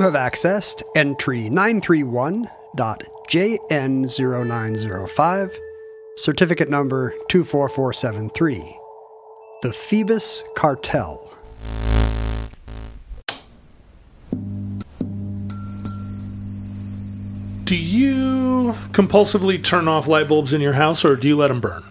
You have accessed entry 931.JN0905, certificate number 24473, the Phoebus Cartel. Do you compulsively turn off light bulbs in your house or do you let them burn?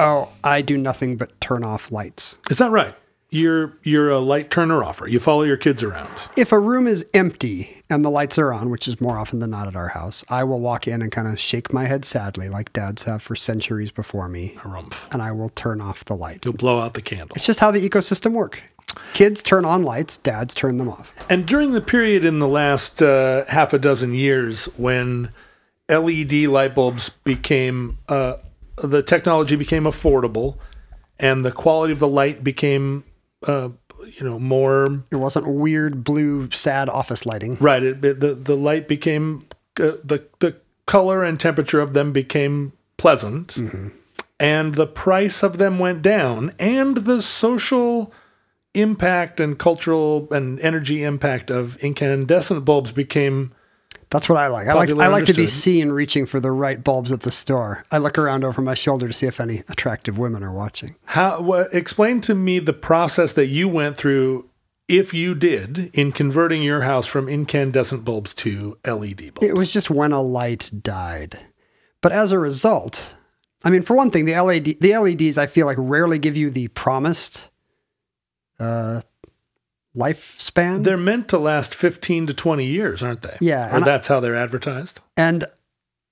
Oh, I do nothing but turn off lights. Is that right? You're you're a light turner offer. You follow your kids around. If a room is empty and the lights are on, which is more often than not at our house, I will walk in and kind of shake my head sadly, like dads have for centuries before me, Harumph. and I will turn off the light. You'll blow out the candle. It's just how the ecosystem works. Kids turn on lights, dads turn them off. And during the period in the last uh, half a dozen years when LED light bulbs became, uh, the technology became affordable and the quality of the light became, uh, you know, more, It wasn't weird blue sad office lighting. right, it, it- the, the light became, uh, the, the color and temperature of them became pleasant. And the price of them went down. And the social impact and cultural and energy impact of incandescent bulbs became That's what I like. I like I like to be seen reaching for the right bulbs at the store. I look around over my shoulder to see if any attractive women are watching. How explain to me the process that you went through, if you did, in converting your house from incandescent bulbs to LED bulbs. It was just when a light died. But as a result, I mean, for one thing, the LED, the LEDs, I feel like rarely give you the promised uh, lifespan. They're meant to last fifteen to twenty years, aren't they? Yeah, or and I- that's how they're advertised. and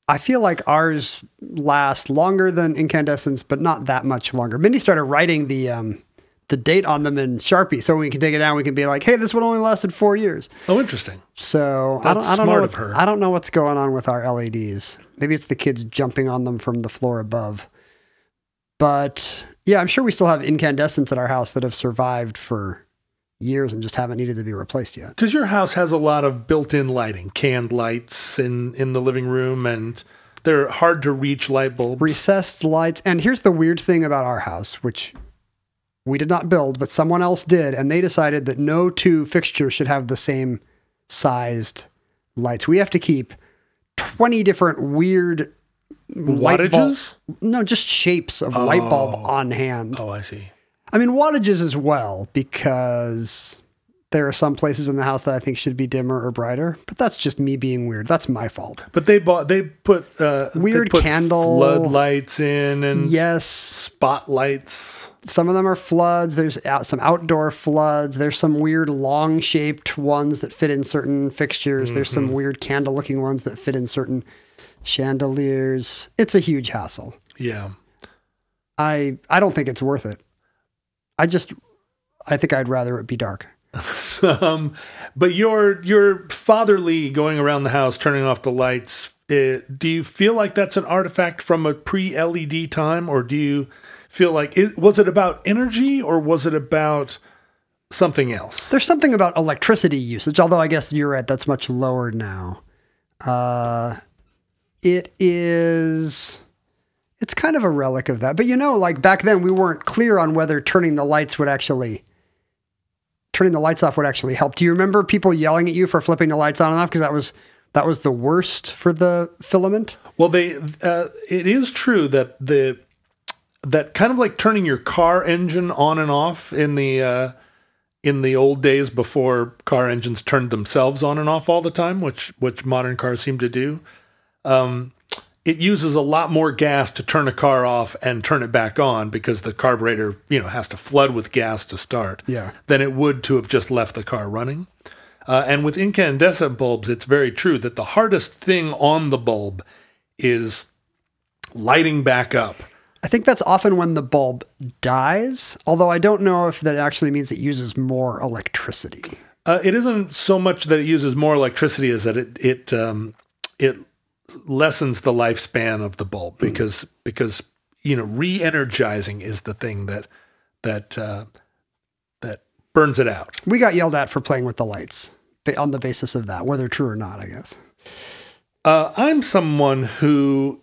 I feel like ours last longer than incandescents, but not that much longer. Mindy started writing the um, the date on them in Sharpie, so when we can take it down, we can be like, "Hey, this one only lasted four years." Oh, interesting. So I don't, I don't know. What, of her. I don't know what's going on with our LEDs. Maybe it's the kids jumping on them from the floor above. But yeah, I'm sure we still have incandescents at our house that have survived for years and just haven't needed to be replaced yet. Because your house has a lot of built-in lighting, canned lights in in the living room, and they're hard to reach light bulbs. Recessed lights. And here's the weird thing about our house, which we did not build, but someone else did, and they decided that no two fixtures should have the same sized lights. We have to keep 20 different weird light Wattages? no, just shapes of light bulb oh. on hand. Oh, I see. I mean, wattages as well, because there are some places in the house that I think should be dimmer or brighter, but that's just me being weird. That's my fault. But they bought they put uh, they Weird put candle- floodlights in and Yes, spotlights. some of them are floods. There's out, some outdoor floods. There's some weird long shaped ones that fit in certain fixtures. There's some weird candle looking ones that fit in certain chandeliers. It's a huge hassle. Yeah. I I don't think it's worth it. I just I think I'd rather it be dark. um, but your your fatherly going around the house turning off the lights. Uh, do you feel like that's an artifact from a pre LED time, or do you feel like it was it about energy, or was it about something else? There's something about electricity usage, although I guess you're right, that's much lower now. Uh, it is, it's kind of a relic of that. But you know, like back then, we weren't clear on whether turning the lights would actually, turning the lights off would actually help. Do you remember people yelling at you for flipping the lights on and off? Because that was that was the worst for the filament. Well, they uh, it is true that the that kind of like turning your car engine on and off in the uh, in the old days before car engines turned themselves on and off all the time, which which modern cars seem to do. Um, it uses a lot more gas to turn a car off and turn it back on because the carburetor, you know, has to flood with gas to start. Yeah. Than it would to have just left the car running. Uh, and with incandescent bulbs, it's very true that the hardest thing on the bulb is lighting back up. I think that's often when the bulb dies, although I don't know if that actually means it uses more electricity. Uh, it isn't so much that it uses more electricity as that it it um, it lessens the lifespan of the bulb because because you know re-energizing is the thing that that uh, that burns it out. We got yelled at for playing with the lights on the basis of that, whether true or not, I guess. Uh, I'm someone who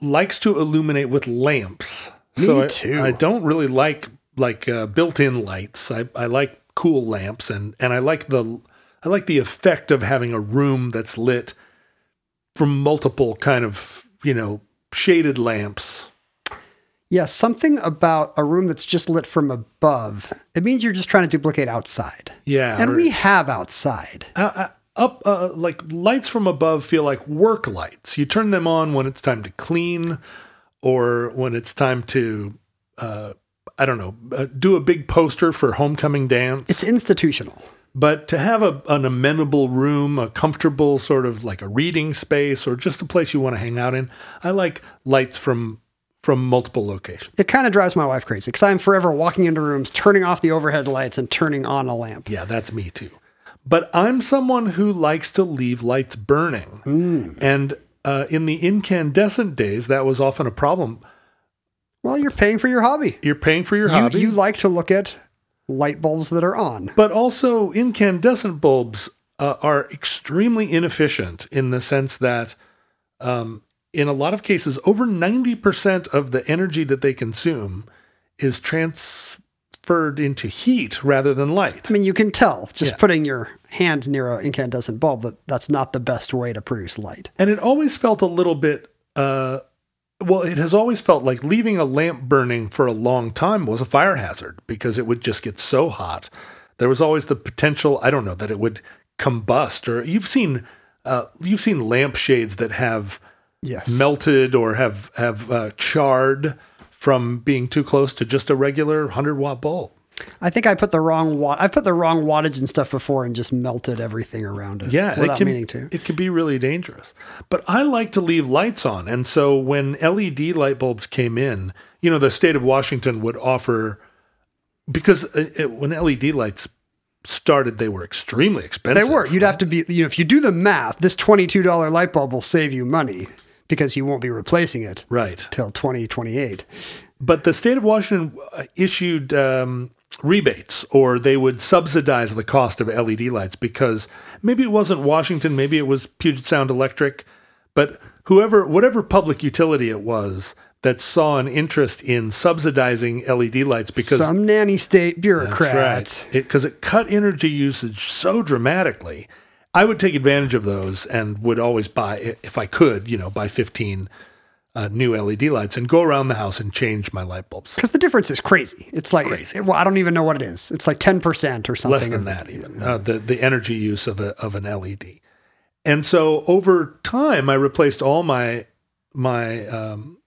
likes to illuminate with lamps. Me so I, too. I don't really like like uh, built-in lights. I, I like cool lamps, and and I like the I like the effect of having a room that's lit from multiple kind of you know shaded lamps. Yeah, something about a room that's just lit from above. It means you're just trying to duplicate outside. Yeah, And we have outside. uh, uh, up uh, like lights from above feel like work lights. You turn them on when it's time to clean, or when it's time to, uh, I don't know, uh, do a big poster for homecoming dance. It's institutional. But to have a, an amenable room, a comfortable sort of like a reading space, or just a place you want to hang out in, I like lights from from multiple locations. It kind of drives my wife crazy because I'm forever walking into rooms, turning off the overhead lights, and turning on a lamp. Yeah, that's me too. But I'm someone who likes to leave lights burning. And uh, in the incandescent days, that was often a problem. Well, you're paying for your hobby. You're paying for your You, hobby, you like to look at light bulbs that are on. but also incandescent bulbs uh, are extremely inefficient in the sense that, um, in a lot of cases, over 90% of the energy that they consume is transferred into heat rather than light. I mean, you can tell just Yeah. putting your hand near an incandescent bulb that that's not the best way to produce light. And it always felt a little bit, uh, well, it has always felt like leaving a lamp burning for a long time was a fire hazard because it would just get so hot. There was always the potential, I don't know, that it would combust. Or you've seen, uh, you've seen lampshades that have Yes. melted or have have uh, charred from being too close to just a regular hundred watt bulb. I think I put the wrong watt. I put the wrong wattage and stuff before and just melted everything around it. Yeah, without it can, meaning to. It can be really dangerous. But I like to leave lights on, and so when LED light bulbs came in, you know, the state of Washington would offer because it, it- when LED lights started, they were extremely expensive. They were. You'd have to be. You know, if you do the math, this twenty-two dollar light bulb will save you money because you won't be replacing it right. till twenty twenty-eight. But the state of Washington uh, issued um, rebates, or they would subsidize the cost of LED lights because maybe it wasn't Washington, maybe it was Puget Sound Electric, but whoever, whatever public utility it was that saw an interest in subsidizing LED lights because Some nanny state that's bureaucrat. right, because it, cut energy usage so dramatically. I would take advantage of those and would always buy, if I could, you know, buy 15 uh, new LED lights and go around the house and change my light bulbs. Because the difference is crazy. It's like, Crazy. well, I don't even know what it is. It's like 10% or something. less than that even uh, the the energy use of a of an LED. And so over time, I replaced all my my um,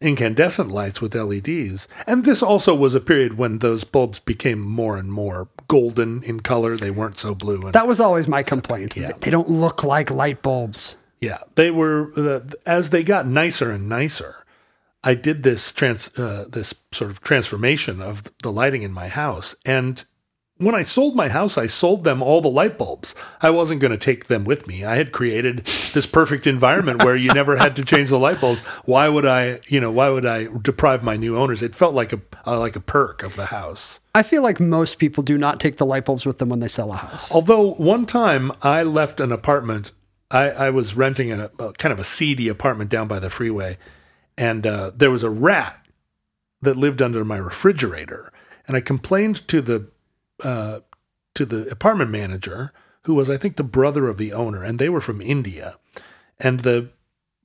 incandescent lights with LEDs. And this also was a period when those bulbs became more and more golden in color. They weren't so blue. And That was always my complaint. Yeah. They don't look like light bulbs. Yeah, they were uh, as they got nicer and nicer. I did this trans uh, this sort of transformation of the lighting in my house, and when I sold my house, I sold them all the light bulbs. I wasn't going to take them with me. I had created this perfect environment where you never had to change the light bulbs. Why would I, you know, why would I deprive my new owners? It felt like a uh, like a perk of the house. I feel like most people do not take the light bulbs with them when they sell a house. Although one time I left an apartment, I, I was renting a, a kind of a seedy apartment down by the freeway, and uh, there was a rat that lived under my refrigerator, and I complained to the uh, to the apartment manager who was, I think, the brother of the owner, and they were from India. And the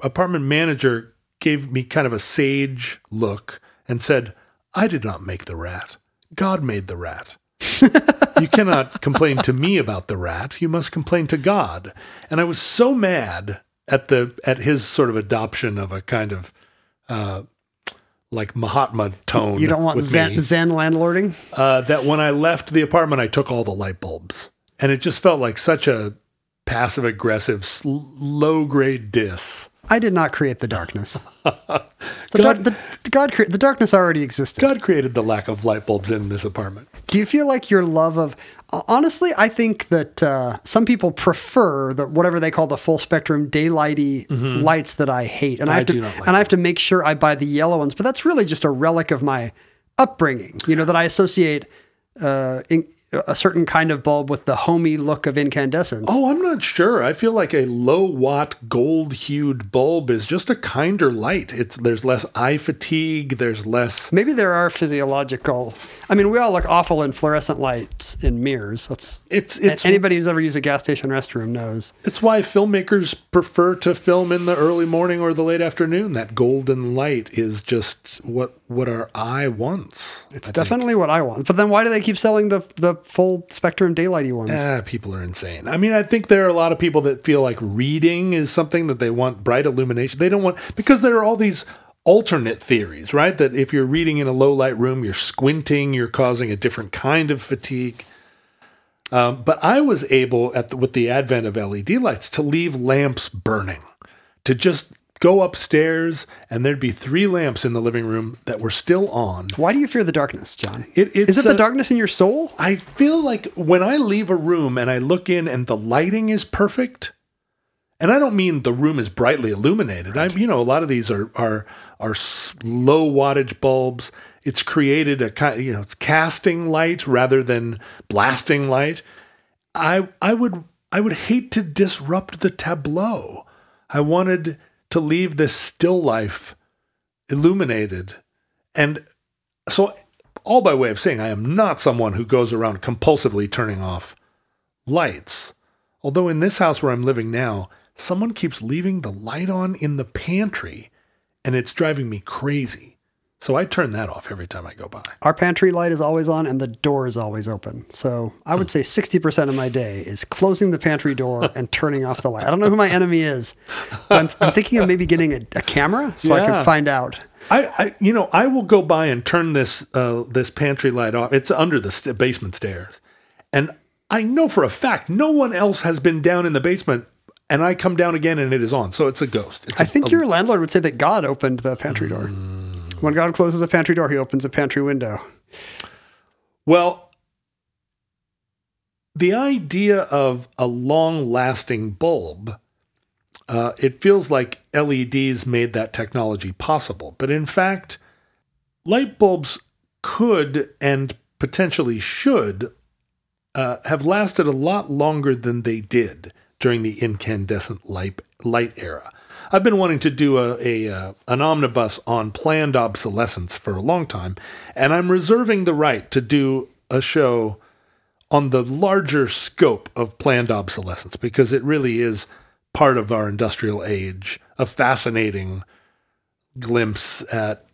apartment manager gave me kind of a sage look and said, I did not make the rat. God made the rat. You cannot complain to me about the rat. You must complain to God. And I was so mad at the at his sort of adoption of a kind of uh, like Mahatma tone. You don't want Zen, Zen landlording? uh, that when I left the apartment, I took all the light bulbs, and it just felt like such a passive aggressive, low grade diss. I did not create the darkness. the, dar- God- the, the God cre- the darkness already existed. God created the lack of light bulbs in this apartment. Do you feel like your love of honestly? I think that uh, some people prefer the whatever they call the full spectrum daylighty lights that I hate, and I, Mm-hmm. I have to like and I have to make sure I buy the yellow ones. But that's really just a relic of my upbringing. You know that I associate uh, in, a certain kind of bulb with the homey look of incandescence. Oh, I'm not sure. I feel like a low watt gold hued bulb is just a kinder light. It's there's less eye fatigue. There's less. Maybe there are physiological. I mean, we all look awful in fluorescent lights in mirrors. That's It's it's anybody who's ever used a gas station restroom knows. It's why filmmakers prefer to film in the early morning or the late afternoon. That golden light is just what what our eye wants. It's definitely what I want. But then why do they keep selling the the full spectrum daylighty ones? Ah, people are insane. I mean, I think there are a lot of people that feel like reading is something that they want bright illumination. They don't want because there are all these alternate theories, right? That if you're reading in a low light room, you're squinting, you're causing a different kind of fatigue. Um, but I was able, at the, with the advent of LED lights, to leave lamps burning, to just go upstairs, and there'd be three lamps in the living room that were still on. Why do you fear the darkness, John? It, it's Is it the a- darkness in your soul? I feel like when I leave a room and I look in and the lighting is perfect, and I don't mean the room is brightly illuminated. I, you know, a lot of these are are are low wattage bulbs. It's created a kind, you know, it's casting light rather than blasting light. I I would I would hate to disrupt the tableau. I wanted to leave this still life illuminated, and so all by way of saying I am not someone who goes around compulsively turning off lights. Although in this house where I'm living now, someone keeps leaving the light on in the pantry and it's driving me crazy. So I turn that off every time I go by. Our pantry light is always on and the door is always open. So I Hmm. would say 60% of my day is closing the pantry door and turning off the light. I don't know who my enemy is. I'm, I'm thinking of maybe getting a, a camera so I can find out. I, I, you know, I will go by and turn this uh, this pantry light off. It's under the st- basement stairs, and I know for a fact no one else has been down in the basement. And I come down again, and it is on. So it's a ghost. It's I a- think a- your landlord would say that God opened the pantry door. Hmm. When God closes a pantry door, he opens a pantry window. Well, the idea of a long lasting bulb, uh, it feels like LEDs made that technology possible. But in fact, light bulbs could and potentially should uh, have lasted a lot longer than they did during the incandescent light, light era. I've been wanting to do a, a uh, an omnibus on planned obsolescence for a long time, and I'm reserving the right to do a show on the larger scope of planned obsolescence because it really is part of our industrial age, a fascinating glimpse at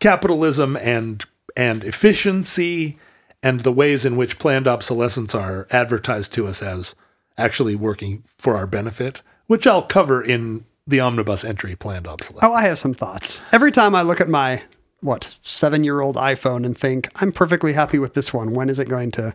capitalism and and efficiency and the ways in which planned obsolescence are advertised to us as actually working for our benefit, which I'll cover in the omnibus entry planned obsolescence. Oh, I have some thoughts. Every time I look at my, what, seven year old iPhone and think, I'm perfectly happy with this one. When is it going to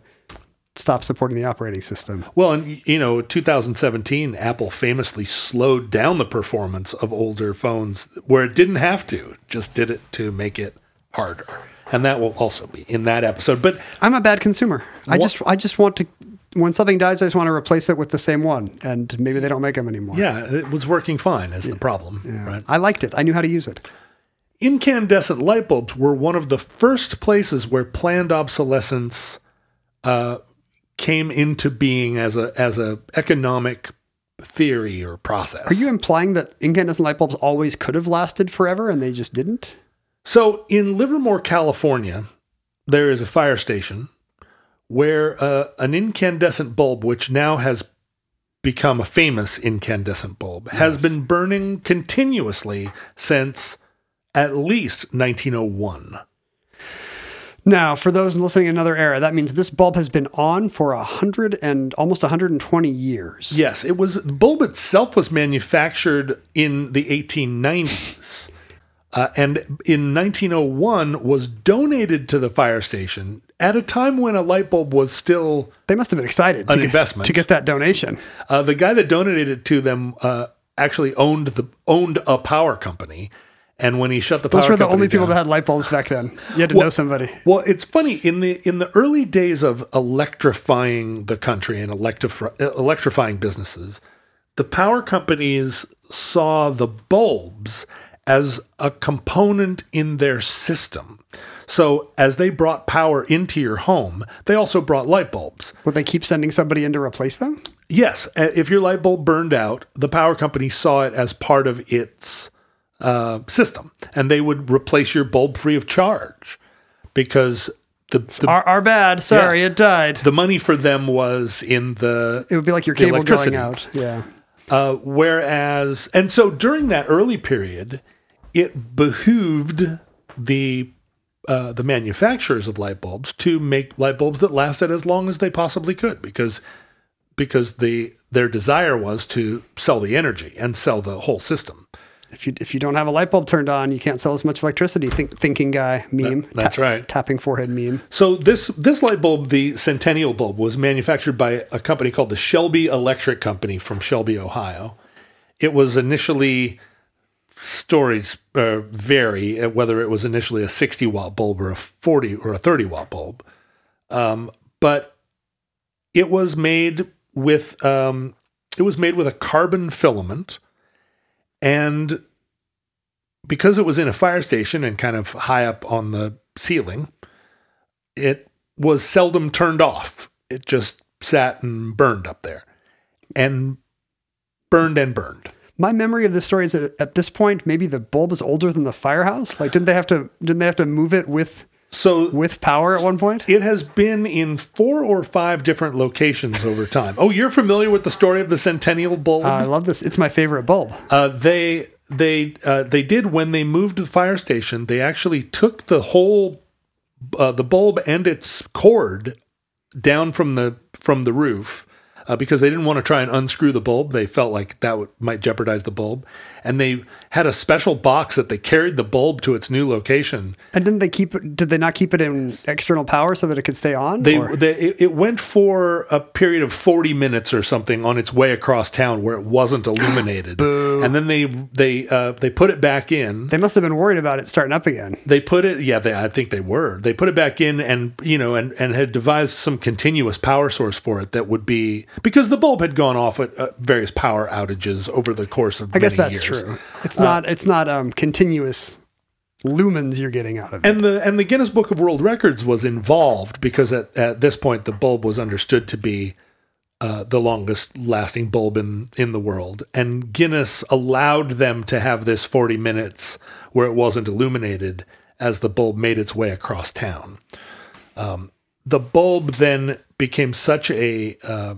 stop supporting the operating system? Well, and you know, 2017, Apple famously slowed down the performance of older phones where it didn't have to, just did it to make it harder. And that will also be in that episode. But I'm a bad consumer. I just, I just want to, when something dies, I just want to replace it with the same one. And maybe they don't make them anymore. yeah, it was working fine is the problem, right? I liked it. I knew how to use it. incandescent light bulbs were one of the first places where planned obsolescence uh, came into being as a as a economic theory or process. Are you implying that incandescent light bulbs always could have lasted forever and they just didn't? so in Livermore, California, there is a fire station where uh, an incandescent bulb, which now has become a famous incandescent bulb, has been burning continuously since at least 1901. Now, for those listening in another era, that means this bulb has been on for a hundred and almost 120 years. Yes, it was the bulb itself was manufactured in the 1890s. Uh, and in 1901 was donated to the fire station at a time when a light bulb was still They must have been excited An to, get, investment. to get that donation. uh, the guy that donated it to them uh, actually owned the owned a power company and when he shut the power. Those were the only people that had light bulbs back then. You had to know somebody. Well, it's funny in the in the early days of electrifying the country and electrif- electrifying businesses, the power companies saw the bulbs as a component in their system. So as they brought power into your home, they also brought light bulbs. Would they keep sending somebody in to replace them? Yes, if your light bulb burned out, the power company saw it as part of its uh, system, and they would replace your bulb free of charge because the the, Our, our bad. Sorry, Yeah. it died. the money for them was in the It would be like your cable going out. Yeah. uh, whereas and so during that early period, it behooved the uh, the manufacturers of light bulbs to make light bulbs that lasted as long as they possibly could because because the their desire was to sell the energy and sell the whole system. If you if you don't have a light bulb turned on, you can't sell as much electricity. Think, thinking guy meme. that's right. Tapping forehead meme. So this this light bulb, the Centennial bulb, was manufactured by a company called the Shelby Electric Company from Shelby, Ohio. It was initially stories uh, vary uh, whether it was initially a 60 watt bulb or a 40 or a 30 watt bulb, um, but it was made with um, it was made with a carbon filament, and because it was in a fire station and kind of high up on the ceiling, it was seldom turned off. It just sat and burned up there and burned and burned. My memory of the story is that at this point, maybe the bulb is older than the firehouse. Like, didn't they have to? Didn't they have to move it with So with power at one point? it has been in four or five different locations over time. Oh, you're familiar with the story of the Centennial bulb? Uh, I love this. It's my favorite bulb. Uh, they they uh, they did when they moved to the fire station. They actually took the whole uh, the bulb and its cord down from the from the roof uh, because they didn't want to try and unscrew the bulb. They felt like that would, might jeopardize the bulb, and they had a special box that they carried the bulb to its new location. And didn't they keep it? Did they not keep it in external power so that it could stay on? They, they it, went for a period of 40 minutes or something on its way across town where it wasn't illuminated. And then they they uh, they put it back in. they must have been worried about it starting up again. They put it, yeah, they, I think they were. They put it back in, and you know, and and had devised some continuous power source for it that would be because the bulb had gone off at uh, various power outages over the course of. I guess many that's years. true. It's not. It's not um, continuous lumens you're getting out of it. And the and the Guinness Book of World Records was involved because at, at this point the bulb was understood to be uh, the longest lasting bulb in in the world, and Guinness allowed them to have this forty minutes where it wasn't illuminated as the bulb made its way across town. Um, the bulb then became such a uh,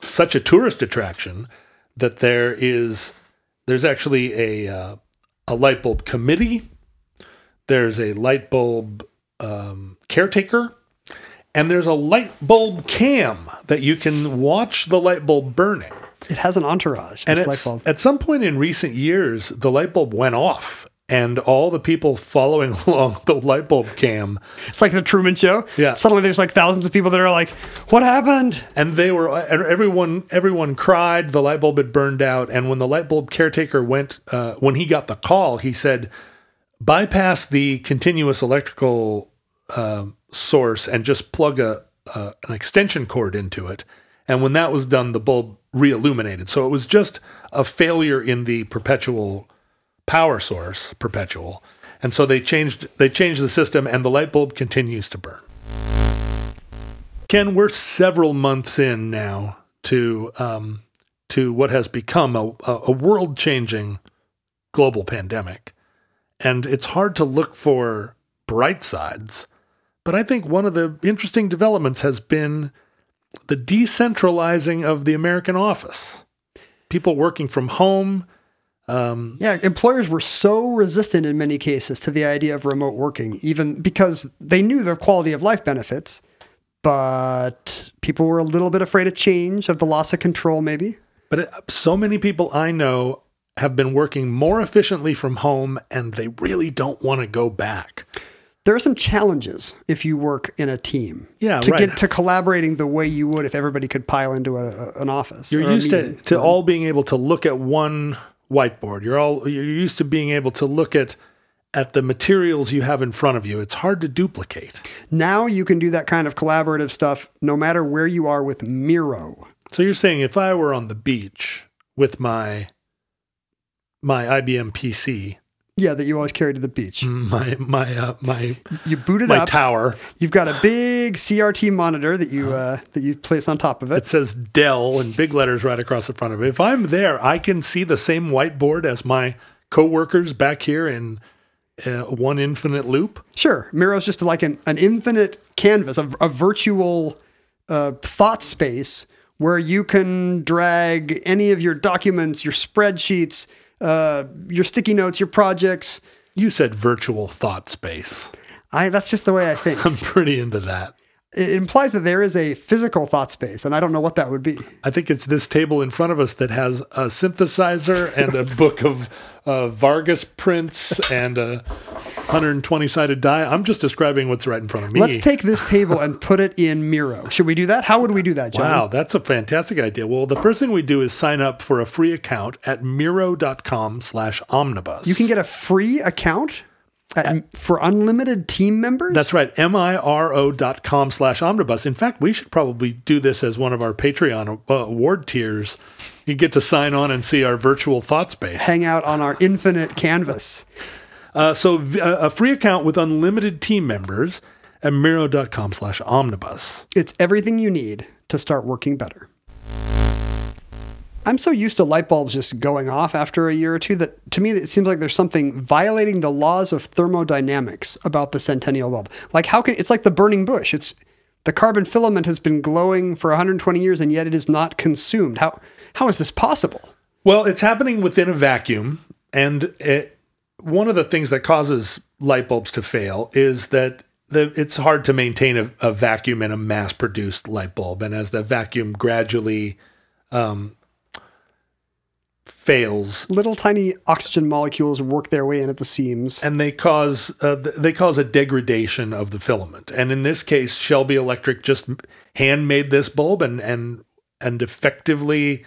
such a tourist attraction that there is there's actually a uh, a light bulb committee there's a light bulb um, caretaker, and there's a light bulb cam that you can watch the light bulb burning. it has an entourage. And light bulb. at some point in recent years, the light bulb went off, and all the people following along the light bulb cam, It's like the Truman Show. Yeah. Suddenly, there's like thousands of people that are like, "What happened?" and they were everyone everyone cried. The light bulb had burned out, and when the light bulb caretaker went, uh, when he got the call, he said, bypass the continuous electrical um, source and just plug a uh, an extension cord into it. And when that was done, the bulb re-illuminated. So it was just a failure in the perpetual power source, perpetual. And so they changed they changed the system, and the light bulb continues to burn. Ken, we're several months in now to um, to what has become a, a, world changing global pandemic. And it's hard to look for bright sides But I think one of the interesting developments has been the decentralizing of the American office. People working from home. Um, Yeah, employers were so resistant in many cases to the idea of remote working, even because they knew the quality of life benefits, but people were a little bit afraid of change, of the loss of control, maybe. but it, so many people I know have been working more efficiently from home and they really don't want to go back. There are some challenges if you work in a team. Yeah, to right. get to collaborating the way you would if everybody could pile into a, a- an office. You're used to, to all being able to look at one whiteboard. You're all you're used to being able to look at at the materials you have in front of you. It's hard to duplicate. Now you can do that kind of collaborative stuff no matter where you are with Miro. So you're saying if I were on the beach with my my IBM PC, Yeah, that you always carry to the beach. my my uh, my You boot it my up. tower, You've got a big CRT monitor that you uh, that you place on top of it it. says Dell in big letters right across the front of it. If I'm there, I can see the same whiteboard as my coworkers back here in uh, one infinite loop. Sure, Miro's just like an, an infinite canvas, a, a virtual uh, thought space where you can drag any of your documents, your spreadsheets, uh, your sticky notes, your projects. You said virtual thought space. I that's just the way I think. I'm pretty into that. it implies that there is a physical thought space, and I don't know what that would be. I think it's this table in front of us that has a synthesizer and a book of uh, Vargas prints and a 120 sided die. I'm just describing what's right in front of me. Let's take this table and put it in Miro. Should we do that? How would we do that, John? Wow, that's a fantastic idea. Well, the first thing we do is sign up for a free account at miro.com slash omnibus. You can get a free account at, for unlimited team members. That's right, M-I-R-O dot com slash omnibus. In fact, we should probably do this as one of our Patreon uh, award tiers. You get to sign on and see our virtual thought space. hang out on our infinite canvas. Uh, so v- uh, a free account with unlimited team members at miro.com slash omnibus. It's everything you need to start working better. I'm so used to light bulbs just going off after a year or two that to me it seems like there's something violating the laws of thermodynamics about the centennial bulb. Like how can it's like the burning bush. It's the carbon filament has been glowing for 120 years and yet it is not consumed. How how is this possible? Well, it's happening within a vacuum. And it, one of the things that causes light bulbs to fail is that the, it's hard to maintain a, a vacuum in a mass produced light bulb. And as the vacuum gradually um, fails, Little tiny oxygen molecules work their way in at the seams. and they cause uh, they cause a degradation of the filament. And in this case, Shelby Electric just handmade this bulb and and and effectively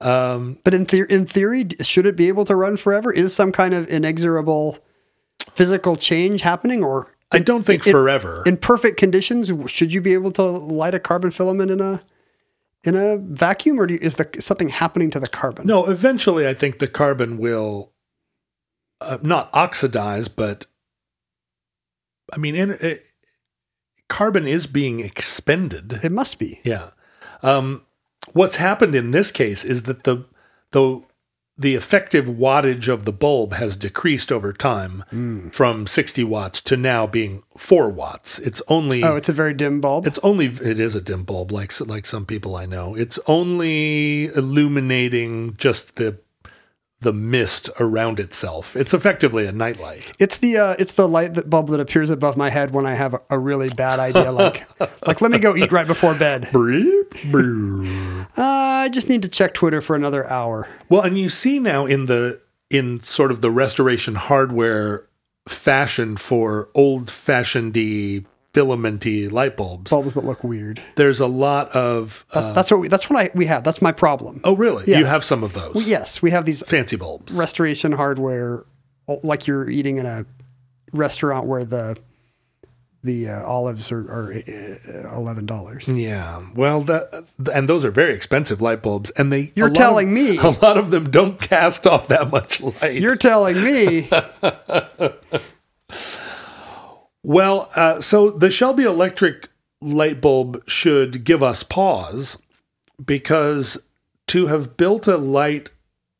um, But in, the- in theory, should it be able to run forever? Is some kind of inexorable physical change happening, or I don't think in- forever. in perfect conditions, should you be able to light a carbon filament in a in a vacuum, or do you, is the something happening to the carbon? No, eventually I think the carbon will uh, not oxidize, but I mean, in, it, carbon is being expended. it must be. Yeah. Um, what's happened in this case is that the the the effective wattage of the bulb has decreased over time Hmm. from 60 watts to now being 4 watts. It's only Oh, it's a very dim bulb. it's only it is a dim bulb like like some people I know. It's only illuminating just the the mist around itself. It's effectively a nightlight. It's the uh, it's the light that bulb that appears above my head when I have a, a really bad idea, like like let me go eat right before bed. Uh, I just need to check Twitter for another hour. Well, and you see now in the in sort of the restoration hardware fashion for old fashioned filamenty light bulbs. Bulbs that look weird. There's a lot of uh, That's what we, that's what I we have. That's my problem. oh really? Yeah. You have some of those. Yes, we have these Fancy bulbs. restoration hardware, like you're eating in a restaurant where the the uh, olives are, are uh, eleven dollars. Yeah. Well, that and those are very expensive light bulbs, and they. You're lot of- telling me. a lot of them don't cast off that much light. You're telling me well, uh, so the Shelby Electric light bulb should give us pause because to have built a light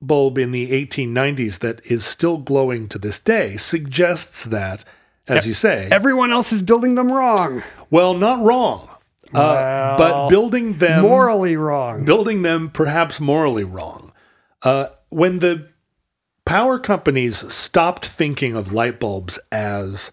bulb in the 1890s that is still glowing to this day suggests that as you say. Everyone else is building them wrong. well, not wrong, uh, but building them Morally wrong. building them perhaps morally wrong. Uh, when the power companies stopped thinking of light bulbs as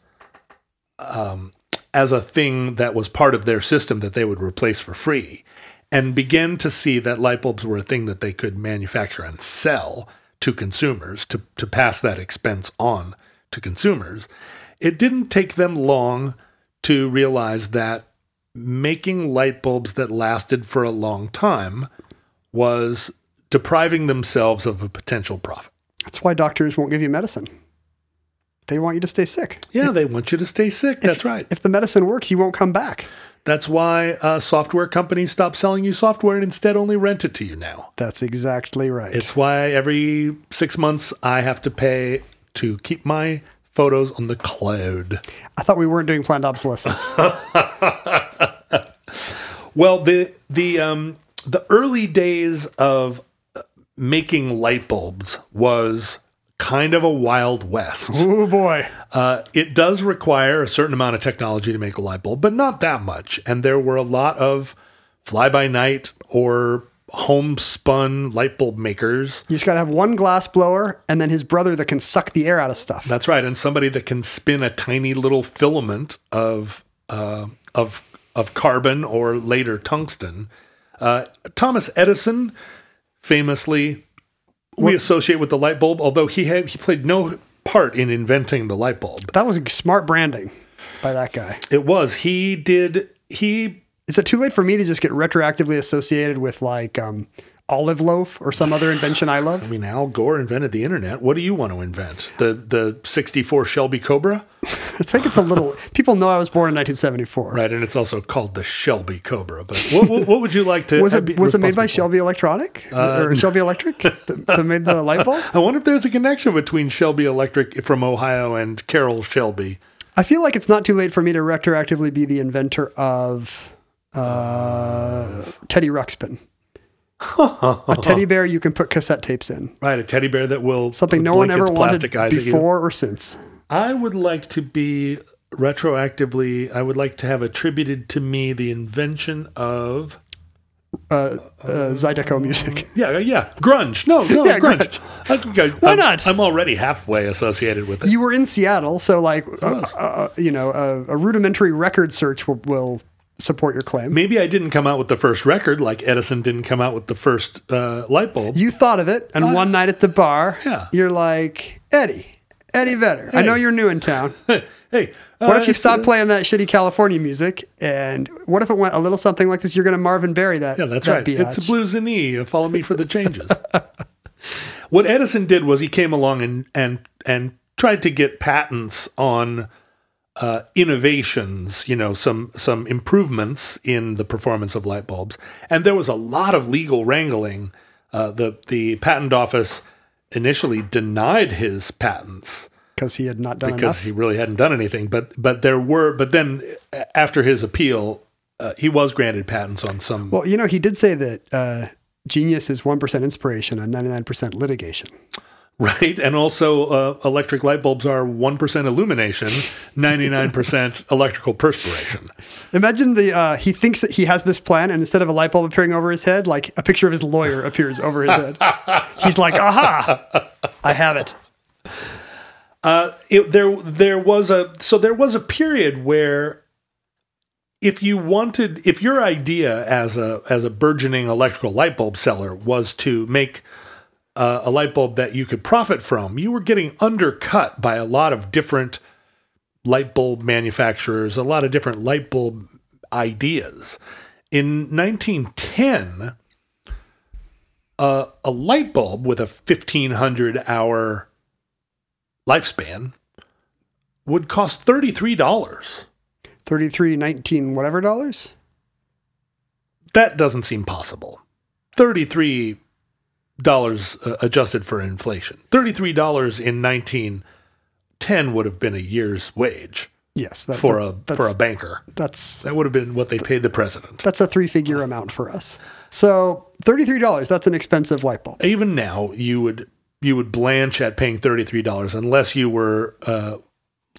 um, as a thing that was part of their system that they would replace for free, and began to see that light bulbs were a thing that they could manufacture and sell to consumers to, to pass that expense on to consumers, it didn't take them long to realize that making light bulbs that lasted for a long time was depriving themselves of a potential profit. That's why doctors won't give you medicine. They want you to stay sick. Yeah, they want you to stay sick. That's right. If the medicine works, you won't come back. That's why uh, software companies stop selling you software and instead only rent it to you now. That's exactly right. It's why every six months I have to pay to keep my photos on the cloud. I thought we weren't doing planned obsolescence. Well, the the um, the early days of uh, making light bulbs was kind of a wild west. oh boy. Uh, it does require a certain amount of technology to make a light bulb, but not that much. And there were a lot of fly by night or homespun light bulb makers. You just got to have one glass blower and then his brother that can suck the air out of stuff. That's right, and somebody that can spin a tiny little filament of uh, of of carbon or later tungsten. Uh, Thomas Edison, famously, we associate with the light bulb, although he had he played no part in inventing the light bulb. That was smart branding by that guy. It was he did he Is it too late for me to just get retroactively associated with like um, olive loaf or some other invention I love? I mean, Al Gore invented the internet. What do you want to invent? The the sixty four Shelby Cobra, I think it's a little. People know I was born in 1974. right? And it's also called the Shelby Cobra. But what, what, what would you like to? Was it was it made by for? Shelby Electronic or Shelby Electric that made the light bulb? I wonder if there's a connection between Shelby Electric from Ohio and Carroll Shelby. I feel like it's not too late for me to retroactively be the inventor of uh, Teddy Ruxpin. A teddy bear you can put cassette tapes in. Right, a teddy bear that will Something no one ever wanted before or since. I would like to be retroactively. I would like to have attributed to me the invention of Uh, uh, Zydeco music. yeah, yeah, grunge. No, no, Yeah, grunge. I, I, Why I'm, not? I'm already halfway associated with it. You were in Seattle, so like, uh, uh, you know, a, a rudimentary record search will, will support your claim. Maybe I didn't come out with the first record, like Edison didn't come out with the first uh, light bulb. You thought of it, and one night at the bar, Yeah. you're like, Eddie, Eddie Vedder. I know you're new in town. hey, What uh, if you it's, stopped uh, playing that shitty California music? And what if it went a little something like this? You're going to Marvin Berry that. Yeah, that's that right. biatch. It's a blues and E. Follow me for the changes. what Edison did was he came along and and and tried to get patents on uh, innovations, you know, some some improvements in the performance of light bulbs, and there was a lot of legal wrangling. Uh, the the patent office initially denied his patents because he had not done because enough. he really hadn't done anything. But but there were but then uh, after his appeal, uh, he was granted patents on some. well, you know, he did say that uh, genius is 1% inspiration and 99% litigation. Right. And also, uh, electric light bulbs are 1% illumination, 99% electrical perspiration. Imagine the uh, he thinks that he has this plan, and instead of a light bulb appearing over his head, like a picture of his lawyer appears over his head. He's like, "Aha! I have it." It, there, there was a, so there was a period where if you wanted, if your idea as a, as a burgeoning electrical light bulb seller was to make uh, a light bulb that you could profit from, you were getting undercut by a lot of different light bulb manufacturers, a lot of different light bulb ideas. In 1910, uh, a light bulb with a 1500 hour lifespan would cost $33. Thirty-three, nineteen, whatever dollars. That doesn't seem possible. $33 uh, adjusted for inflation. $33 in 1910 would have been a year's wage Yes, that, for that- a for a banker. that's That would have been what they paid the president. that's a three-figure amount for us. So thirty-three dollars. That's an expensive light bulb. Even now, you would you would blanch at paying $33 unless you were uh,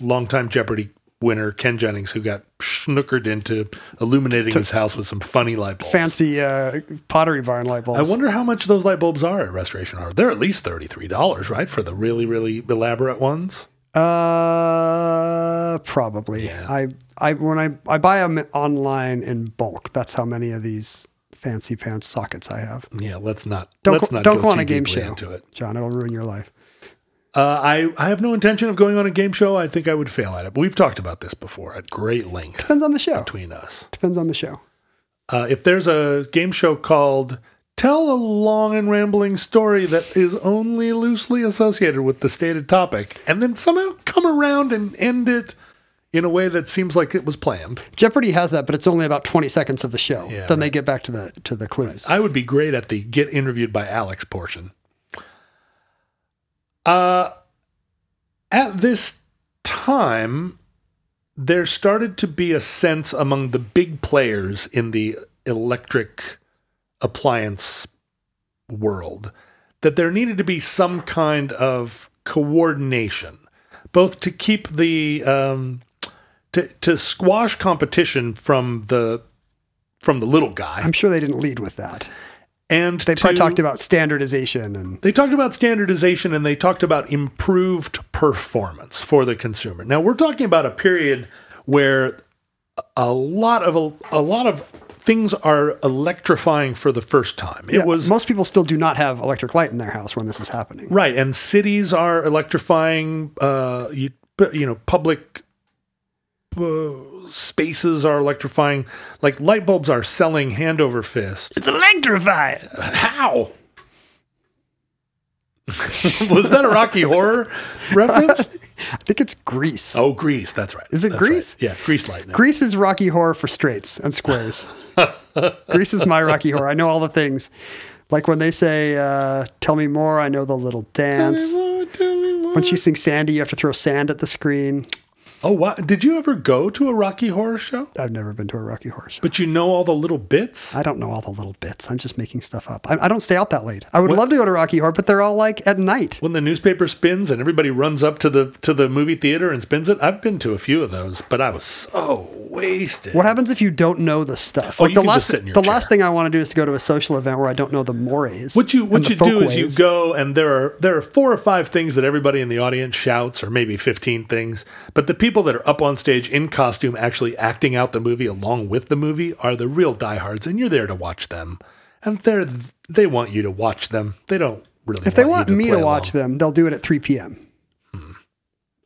longtime Jeopardy winner Ken Jennings, who got snookered into illuminating his house with some funny light bulbs. Fancy uh, Pottery Barn light bulbs. I wonder how much those light bulbs are at Restoration Hardware. They're at least thirty three dollars, right, for the really really elaborate ones. Uh, probably. I, I when I I buy them online in bulk. That's how many of these fancy pants sockets I have. Yeah, let's not Don't let's go, not don't go go on a game show, into it. John. It'll ruin your life. Uh, I I have no intention of going on a game show. I think I would fail at it. But we've talked about this before at great length Depends on the show. between us. Depends on the show. Uh, if there's a game show called Tell a Long and Rambling Story that is only loosely associated with the stated topic, and then somehow come around and end it in a way that seems like it was planned, Jeopardy has that, but it's only about twenty seconds of the show. Yeah, then they get back to the to the clues. I would be great at the get interviewed by Alex portion. Uh, at this time, there started to be a sense among the big players in the electric appliance world that there needed to be some kind of coordination, both to keep the um, to to squash competition from the from the little guy, I'm sure they didn't lead with that. And They to- talked about standardization and they talked about standardization and they talked about improved performance for the consumer. Now we're talking about a period where a lot of a, lot of things are electrifying for the first time. It Yeah, was most people still do not have electric light in their house when this is happening. right, and cities are electrifying. Uh, you, you know, public uh, spaces are electrifying. Like light bulbs are selling hand over fist. It's electrified. How? was that a Rocky Horror reference? I think it's Grease. Oh, Grease. That's right. Is it That's Grease? right. Yeah, Grease Lightning. Grease is Rocky Horror for straights and squares. Grease is my Rocky Horror. I know all the things. Like when they say, uh, "Tell me more," I know the little dance. When she sings "Sandy," you have to throw sand at the screen. Oh, wow. Did you ever go to a Rocky Horror show? I've never been to a Rocky Horror show. But you know all the little bits? I don't know all the little bits. I'm just making stuff up. I, I don't stay out that late. I would love to go to Rocky Horror, but they're all like at night. when the newspaper spins and everybody runs up to the to the movie theater and spins it, I've been to a few of those, but I was so wasted. What happens if you don't know the stuff? Oh, like you the last, just sit in your the chair. last thing I want to do is to go to a social event where I don't know the mores. What you what you do is you go and there are there are four or five things that everybody in the audience shouts, or maybe fifteen things. But the people that are up on stage in costume, actually acting out the movie along with the movie, are the real diehards, and you're there to watch them. And they're they want you to watch them. They don't really. If they you want me to watch along. them, they'll do it at 3 p.m.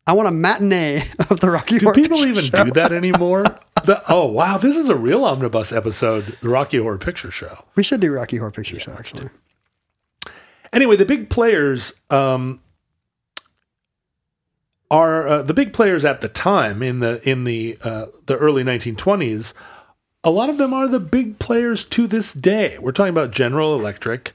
I want a matinee of the Rocky Horror. Do Horror people Picture even Show. do that anymore? The- oh wow, this is a real omnibus episode, the Rocky Horror Picture Show. We should do Rocky Horror Picture Show, actually. Anyway, the big players um, are uh, the big players at the time in the in the uh, the early 1920s. A lot of them are the big players to this day. We're talking about General Electric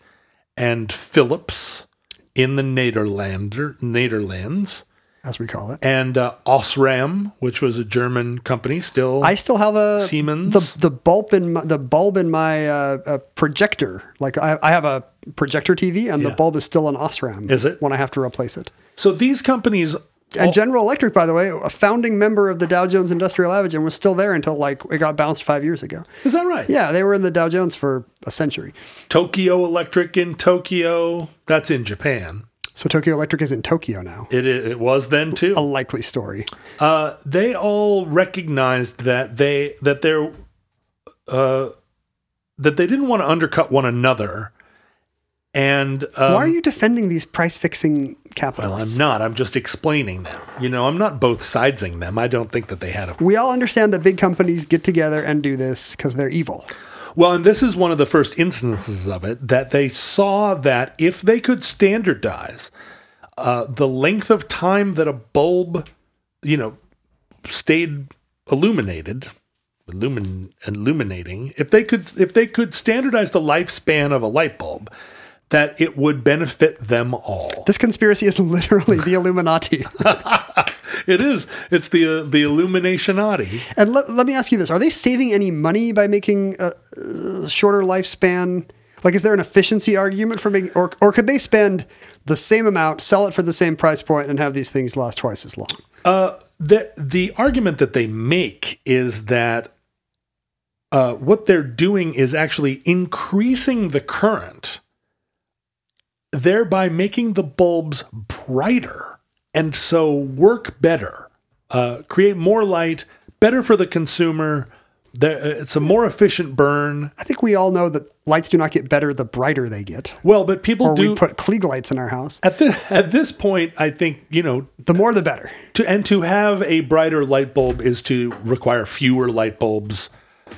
and Philips in the Nederlander, Nederlands As we call it. and uh, Osram, which was a German company, still I still have a Siemens? the the bulb in my, the bulb in my uh, uh, projector. Like I, I have a projector TV, and Yeah. the bulb is still an Osram. Is it? when I have to replace it? So these companies, And General Electric, by the way, a founding member of the Dow Jones Industrial Average, and was still there until like it got bounced five years ago. is that right? Yeah, they were in the Dow Jones for a century. Tokyo Electric in Tokyo. That's in Japan. So Tokyo Electric is in Tokyo now. It it was then too. A likely story. Uh, they all recognized that they that they're uh, that they didn't want to undercut one another, and um, Why are you defending these price fixing Well, I'm not. I'm just explaining them. You know, I'm not both sidesing them. I don't think that they had a we all understand that big companies get together and do this because they're evil. Well, and this is one of the first instances of it that they saw that if they could standardize uh, the length of time that a bulb, you know, stayed illuminated, illumin, illuminating, if they could, if they could standardize the lifespan of a light bulb, that it would benefit them all. This conspiracy is literally the Illuminati. It is. It's the uh, the Illuminationati. and let, let me ask you this: Are they saving any money by making a, a shorter lifespan? Like, is there an efficiency argument for making, or or could they spend the same amount, sell it for the same price point, and have these things last twice as long? Uh, the the argument that they make is that uh, what they're doing is actually increasing the current, thereby making the bulbs brighter and so work better, uh, create more light, better for the consumer. Uh, It's a more efficient burn. I think we all know that lights do not get better the brighter they get. Well, but people Or do we put Klieg lights in our house. at the at this point. I think you know The more the better. to and to have a brighter light bulb is to require fewer light bulbs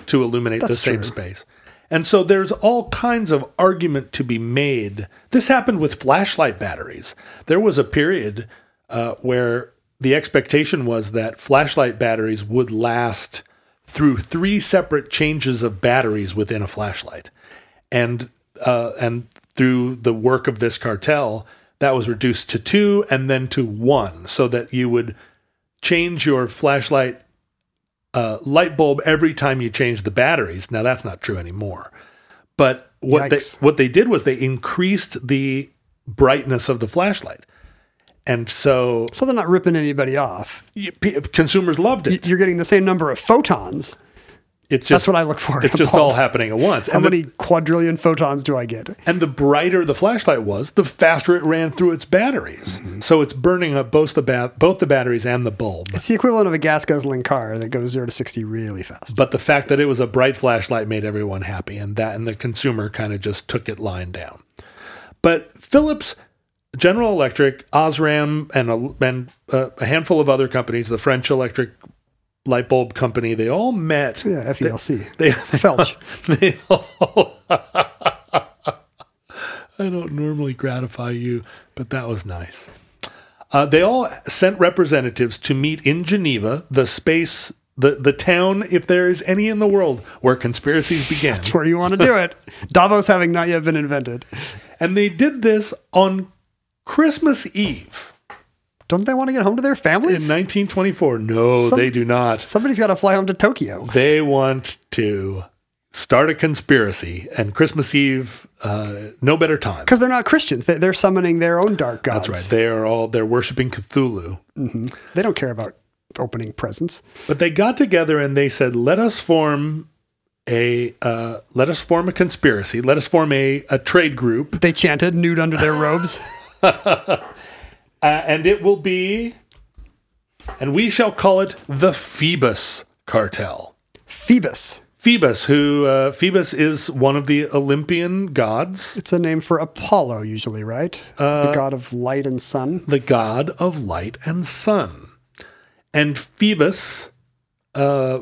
to illuminate the same true. space. And so there's all kinds of argument to be made. This happened with flashlight batteries. There was a period uh, where the expectation was that flashlight batteries would last through three separate changes of batteries within a flashlight, and uh, and through the work of this cartel, that was reduced to two and then to one, so that you would change your flashlight uh, light bulb every time you change the batteries. Now that's not true anymore. But what Yikes. they what they did was they increased the brightness of the flashlight, and so So they're not ripping anybody off. y- p- consumers loved it. You're getting the same number of photons. It's just That's what I look for. It's just all happening at once. How And the- many quadrillion photons do I get? And the brighter the flashlight was, the faster it ran through its batteries. Mm-hmm. So it's burning up both the ba- both the batteries and the bulb. It's the equivalent of a gas guzzling car that goes zero to 60 really fast. But the fact that it was a bright flashlight made everyone happy, and that and the consumer kind of just took it lying down. But Philips, General Electric, Osram, and a, and uh, a handful of other companies, the French electric light bulb company, they all met. Yeah, FELC. They, Felch. they all. I don't normally gratify you, but that was nice. Uh, they all sent representatives to meet in Geneva, the space, the, the town, if there is any in the world, where conspiracies began. That's where you want to do it. Davos having not yet been invented. And they did this on Christmas Eve Don't they want to get home to their families? in 1924. No, Some- they do not. Somebody's got to fly home to Tokyo. They want to start a conspiracy, and Christmas Eve, uh, no better time. Because they're not Christians. They- They're summoning their own dark gods. That's right. They are all they're worshiping Cthulhu. They don't care about opening presents. But they got together and they said, "Let us form a uh, let us form a conspiracy. Let us form a, a trade group, They chanted nude under their robes. uh, and it will be, and we shall call it the Phoebus Cartel." Phoebus. Phoebus, who uh, Phoebus is one of the Olympian gods, It's a name for Apollo, usually, right? Uh, the god of light and sun. the god of light and sun. And Phoebus uh,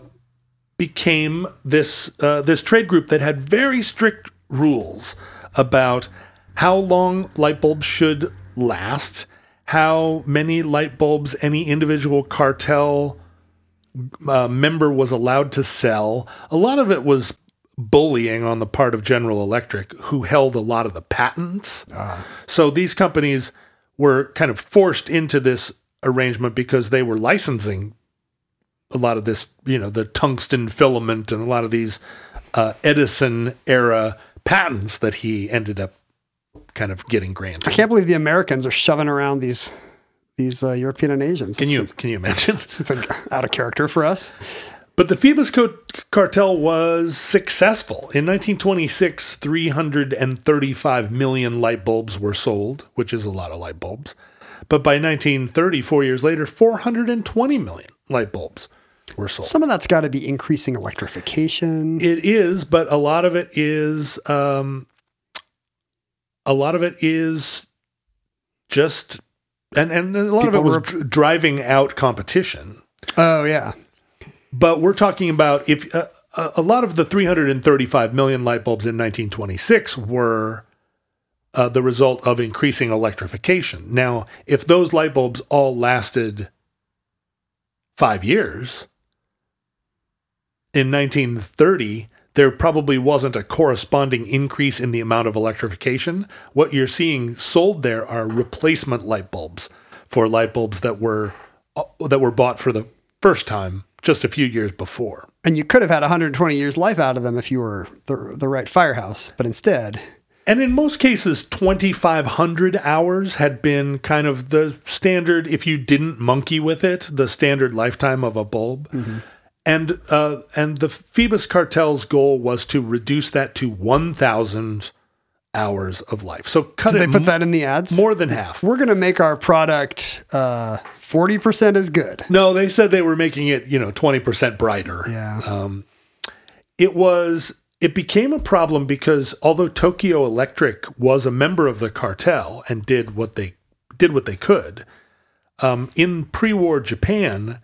became this uh, this trade group that had very strict rules about how long light bulbs should last, how many light bulbs any individual cartel uh, member was allowed to sell. A lot of it was bullying on the part of General Electric, who held a lot of the patents. So these companies were kind of forced into this arrangement because they were licensing a lot of this, you know, the tungsten filament and a lot of these uh, Edison era patents that he ended up kind of getting grand. I can't believe the Americans are shoving around these these uh, European and Asians. Can It's- you can you imagine? It's like out of character for us. But the Phoebus Co- cartel was successful. In 1926, 335 million light bulbs were sold, which is a lot of light bulbs. But by 1930, four years later, 420 million light bulbs were sold. Some of that's got to be increasing electrification. It is, but a lot of it is, um, a lot of it is just, and, and a lot People of it was were- driving out competition. oh yeah, But we're talking about if uh, a lot of the 335 million light bulbs in 1926 were uh, the result of increasing electrification. Now, if those light bulbs all lasted five years, in 1930, there probably wasn't a corresponding increase in the amount of electrification. What you're seeing sold there are replacement light bulbs for light bulbs that were uh, that were bought for the first time just a few years before. and you could have had 120 years life out of them if you were the the right firehouse, but instead And in most cases, 2,500 hours had been kind of the standard, if you didn't monkey with it, the standard lifetime of a bulb. And, uh, and the Phoebus cartel's goal was to reduce that to 1,000 hours of life. So cut Did they put m- that in the ads? more than half. We're going to make our product uh, 40% as good. No, they said they were making it, you know, 20% brighter. Yeah. it was it became a problem because although Tokyo Electric was a member of the cartel and did what they did what they could, um, in pre-war Japan,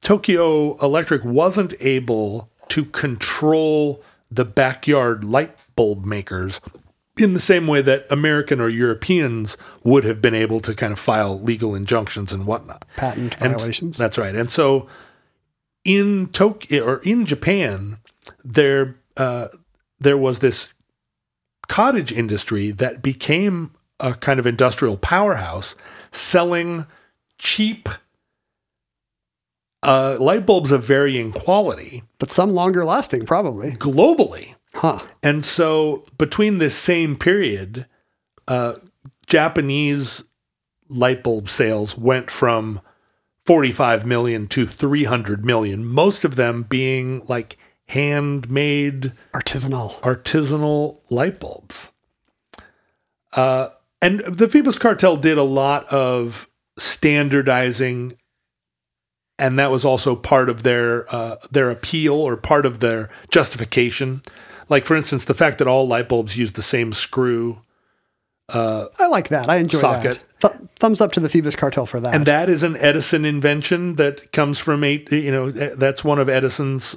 Tokyo Electric wasn't able to control the backyard light bulb makers in the same way that American or Europeans would have been able to kind of file legal injunctions and whatnot. Patent And- violations. That's right. And so in Tokyo or in Japan, there uh, there was this cottage industry that became a kind of industrial powerhouse, selling cheap uh, light bulbs of varying quality but some longer lasting, probably. globally. Huh. And so between this same period, uh, Japanese light bulb sales went from 45 million to 300 million, most of them being like handmade Artisanal. artisanal light bulbs. Uh, and the Phoebus cartel did a lot of standardizing, and that was also part of their uh, their appeal or part of their justification. Like, for instance, the fact that all light bulbs use the same screw, I like that. I enjoy Socket. that. Th- thumbs up to the Phoebus cartel for that. and that is an Edison invention that comes from eight. You know, that's one of Edison's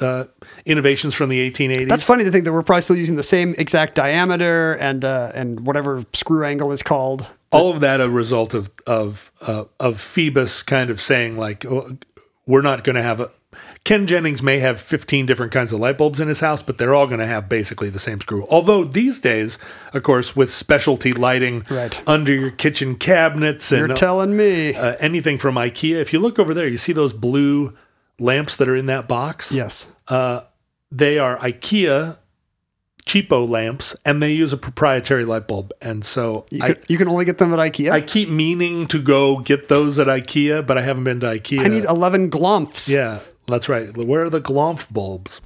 uh, innovations from the 1880s. That's funny to think that we're probably still using the same exact diameter and uh, and whatever screw angle is called. All of that a result of of uh, of Phoebus kind of saying like oh, we're not going to have a Ken Jennings may have 15 different kinds of light bulbs in his house, but they're all going to have basically the same screw. Although these days, of course, with specialty lighting Right. under your kitchen cabinets and You're telling me. uh, anything from IKEA, if you look over there, you see those blue lamps that are in that box. yes. They are IKEA cheapo lamps, and they use a proprietary light bulb. And so You, I, can, you can only get them at IKEA. I I, keep meaning to go get those at IKEA, but I haven't been to IKEA. I need 11 glomps. yeah, that's right. Where are the Glomf bulbs?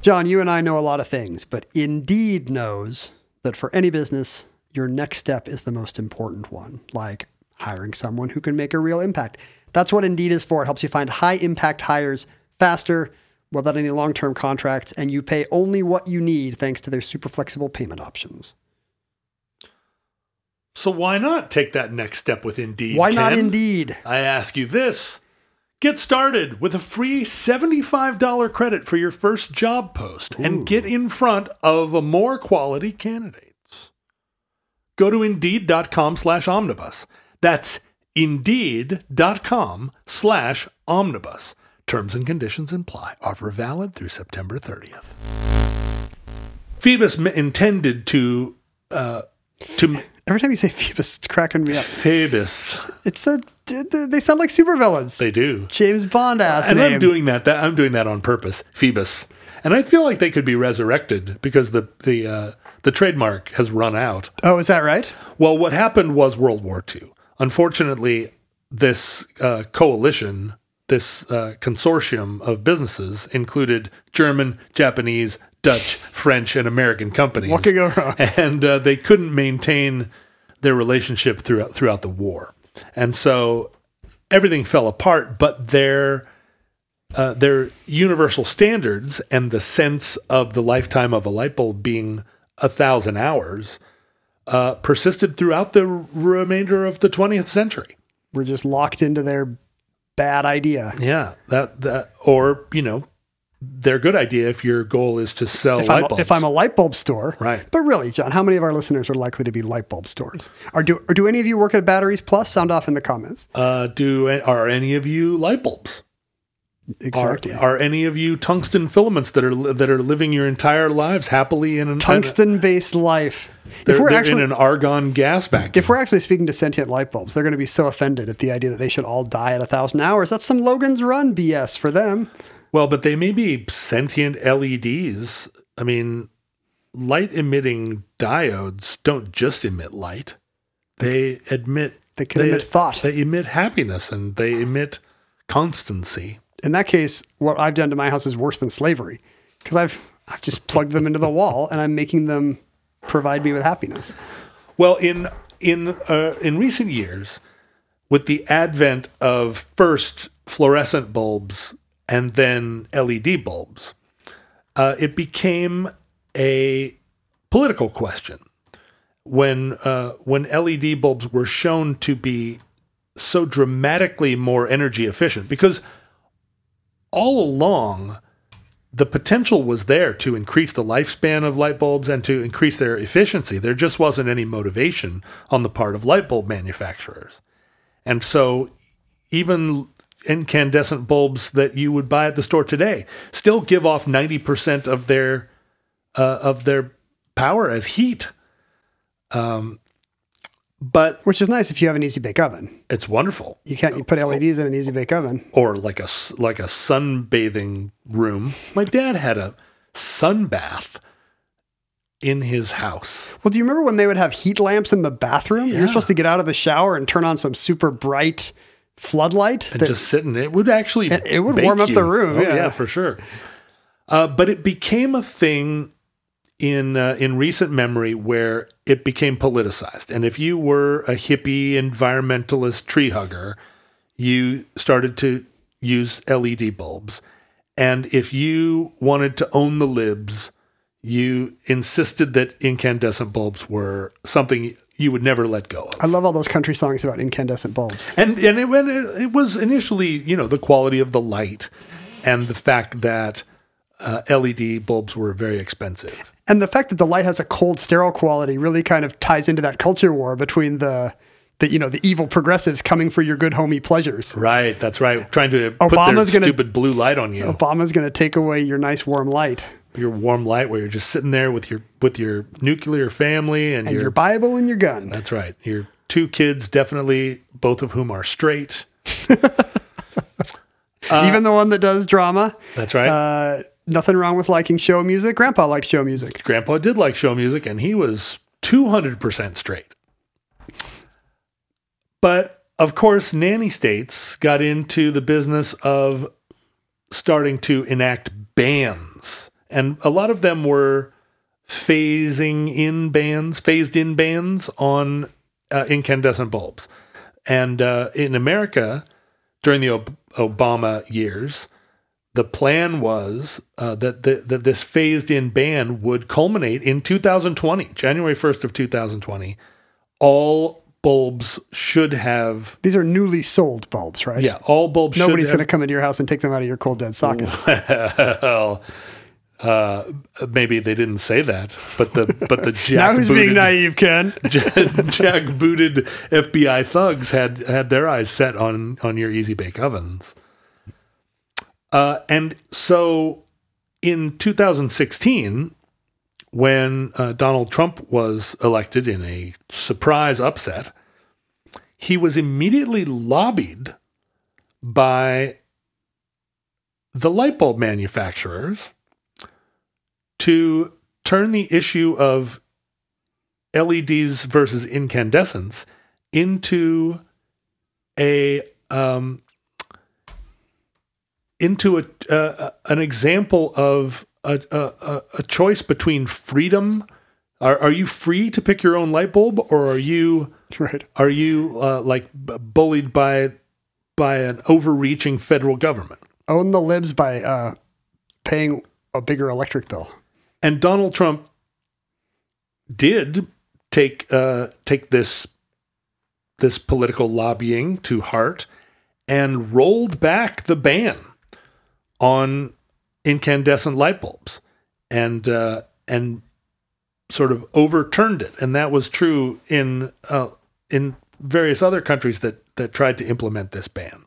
John, you and I know a lot of things, but Indeed knows that for any business, your next step is the most important one, like hiring someone who can make a real impact. That's what Indeed is for. It helps you find high impact hires faster without any long term contracts, and you pay only what you need thanks to their super flexible payment options. So why not take that next step with Indeed? Why not Indeed? I ask you this. Get started with a free $75 credit for your first job post and get in front of a more quality candidates. Go to indeed.com slash omnibus. That's indeed.com slash omnibus. Terms and conditions imply. Offer valid through September 30th. Phoebus m- intended to, uh, to Every time you say Phoebus, it's cracking me up. Phoebus. It's a they sound like supervillains. They do. James Bond ass and name. I'm doing that, that. I'm doing that on purpose. Phoebus, and I feel like they could be resurrected because the the uh, the trademark has run out. oh, is that right? Well, what happened was World War II. Unfortunately, this uh, coalition, this uh, consortium of businesses, included German, Japanese, Dutch, French, and American companies. What could go wrong? And uh, they couldn't maintain their relationship throughout throughout the war, and so everything fell apart. But their uh, their universal standards and the sense of the lifetime of a light bulb being a thousand hours uh, persisted throughout the remainder of the 20th century. We're just locked into their bad idea. Yeah, that that or you know, their good idea if your goal is to sell If light I'm, a, bulbs. if I'm a light bulb store, Right. But really, John, how many of our listeners are likely to be light bulb stores? Or do or do any of you work at Batteries Plus? Sound off in the comments. uh, do are any of you light bulbs? Are, Exactly. are any of you tungsten filaments that are that are living your entire lives happily in an Tungsten-based life. They're, if we're actually in an argon gas vacuum. if we're actually speaking to sentient light bulbs, they're going to be so offended at the idea that they should all die at a thousand hours. That's some Logan's Run BS for them. Well, but they may be sentient LEDs. I mean, light emitting diodes don't just emit light; they emit They can emit thought. They emit happiness and they emit constancy. In that case, what I've done to my house is worse than slavery because I've I've just plugged them into the wall and I'm making them provide me with happiness. Well, in in uh, in recent years, with the advent of first fluorescent bulbs and then LED bulbs, uh, it became a political question when uh, when LED bulbs were shown to be so dramatically more energy efficient because all along the potential was there to increase the lifespan of light bulbs and to increase their efficiency. There just wasn't any motivation on the part of light bulb manufacturers. And so even incandescent bulbs that you would buy at the store today still give off 90% of their uh, of their power as heat. Um, but Which is nice if you have an easy bake oven. it's wonderful. You can't you put LEDs in an easy bake oven. or like a like a sunbathing room. My dad had a sun bath in his house. Well, do you remember when they would have heat lamps in the bathroom? Yeah. You're supposed to get out of the shower and turn on some super bright floodlight. and that- just sitting. It It would actually It- it would warm up you. the room, Oh, yeah. for sure. Uh, but it became a thing in uh, in recent memory where it became politicized. And if you were a hippie environmentalist tree hugger, you started to use LED bulbs. And if you wanted to own the libs, you insisted that incandescent bulbs were something you would never let go of. I love all those country songs about incandescent bulbs. And and it, when it, it was initially, you know, the quality of the light and the fact that uh, LED bulbs were very expensive. And the fact that the light has a cold, sterile quality really kind of ties into that culture war between the, the you know, the evil progressives coming for your good homey pleasures. Right, that's right. Trying to put Obama's their gonna- stupid blue light on you. Obama's going to take away your nice warm light Your warm light where you're just sitting there with your with your nuclear family and, and your, your Bible and your gun. That's right. Your two kids definitely both of whom are straight. Even the one that does drama. That's right. Uh, nothing wrong with liking show music. Grandpa liked show music. Grandpa did like show music and he was 200% straight. But of course, nanny states got into the business of starting to enact bans. And a lot of them were phasing in bans, phased in bans on uh, incandescent bulbs. And uh, in America, during the Obama years, the plan was uh, that, the, that this phased in ban would culminate in 2020, January 1st of 2020. All bulbs should have, These are newly sold bulbs, right? yeah, all bulbs Nobody's going to come into your house and take them out of your cold dead sockets. well, uh, maybe they didn't say that, but the but the now who's being naive, Ken? jack booted FBI thugs had had their eyes set on on your easy bake ovens. Uh, and so in 2016, when uh, Donald Trump was elected in a surprise upset, he was immediately lobbied by the light bulb manufacturers to turn the issue of LEDs versus incandescence into a um, into a uh, an example of a, a, a- choice between freedom. Are, are you free to pick your own light bulb, or are you right. are you uh, like b- bullied by by an overreaching federal government? Own the libs by uh, paying a bigger electric bill. And Donald Trump did take uh, take this this political lobbying to heart and rolled back the ban on incandescent light bulbs and uh, and sort of overturned it. And that was true in uh, in various other countries that that tried to implement this ban.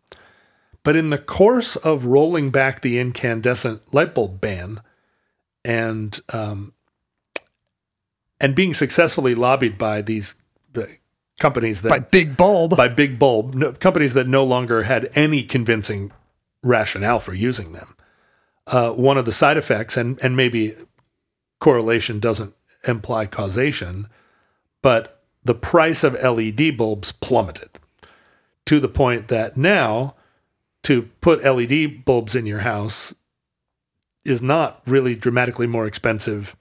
But in the course of rolling back the incandescent light bulb ban, and um, and being successfully lobbied by these the companies that By big bulb. by big bulb no, companies that no longer had any convincing rationale for using them. Uh, one of the side effects, and and maybe correlation doesn't imply causation, but the price of LED bulbs plummeted to the point that now to put LED bulbs in your house is not really dramatically more expensive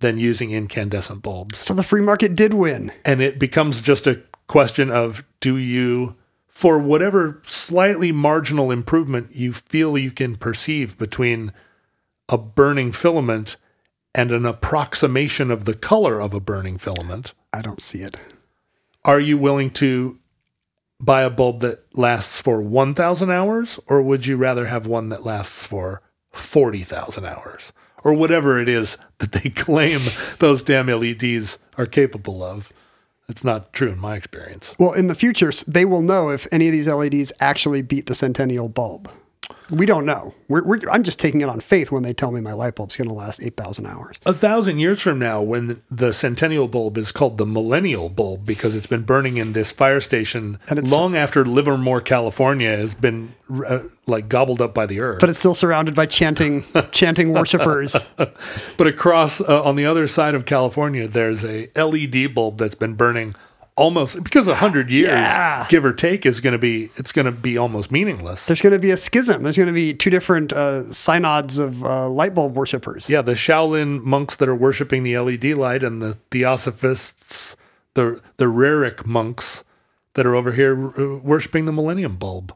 than using incandescent bulbs. So the free market did win. And it becomes just a question of do you, for whatever slightly marginal improvement you feel you can perceive between a burning filament and an approximation of the color of a burning filament, I don't see it. are you willing to buy a bulb that lasts for 1,000 hours, or would you rather have one that lasts for 40,000 hours? Or whatever it is that they claim those damn LEDs are capable of. It's not true in my experience. Well, in the future, they will know if any of these LEDs actually beat the Centennial bulb. We don't know. We're, we're, I'm just taking it on faith when they tell me my light bulb's going to last 8,000 hours. A thousand years from now, when the centennial bulb is called the millennial bulb because it's been burning in this fire station long after Livermore, California has been uh, like gobbled up by the earth. But it's still surrounded by chanting, chanting worshipers. But across uh, on the other side of California, there's a LED bulb that's been burning almost because a hundred years, Yeah. give or take, is going to be it's going to be almost meaningless. There's going to be a schism. There's going to be two different uh, synods of uh, light bulb worshippers. yeah, the Shaolin monks that are worshiping the LED light, and the Theosophists, the the Raric monks that are over here uh, worshiping the Millennium bulb.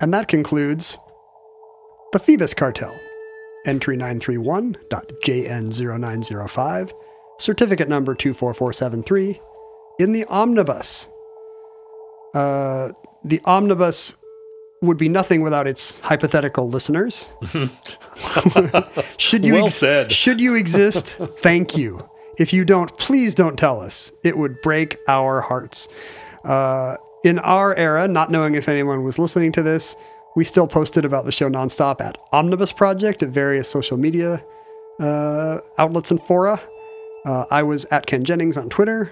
And that concludes the Phoebus Cartel. Entry 931.JN0905, certificate number 24473, in the omnibus. Uh, the omnibus would be nothing without its hypothetical listeners. should you Well said. Should you exist? Thank you. If you don't, please don't tell us. It would break our hearts. Uh, in our era, not knowing if anyone was listening to this, we still posted about the show nonstop at Omnibus Project at various social media uh, outlets and fora. Uh, I was at Ken Jennings on Twitter.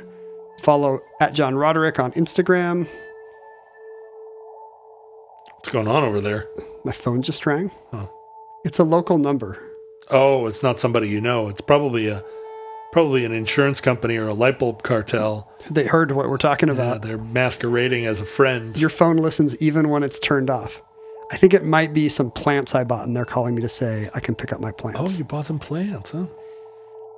Follow at John Roderick on Instagram. What's going on over there? My phone just rang. Huh. It's a local number. Oh, it's not somebody you know. It's probably a probably an insurance company or a light bulb cartel. They heard what we're talking about. they're masquerading as a friend. Your phone listens even when it's turned off. I think it might be some plants I bought, and they're calling me to say I can pick up my plants. oh, you bought some plants, huh?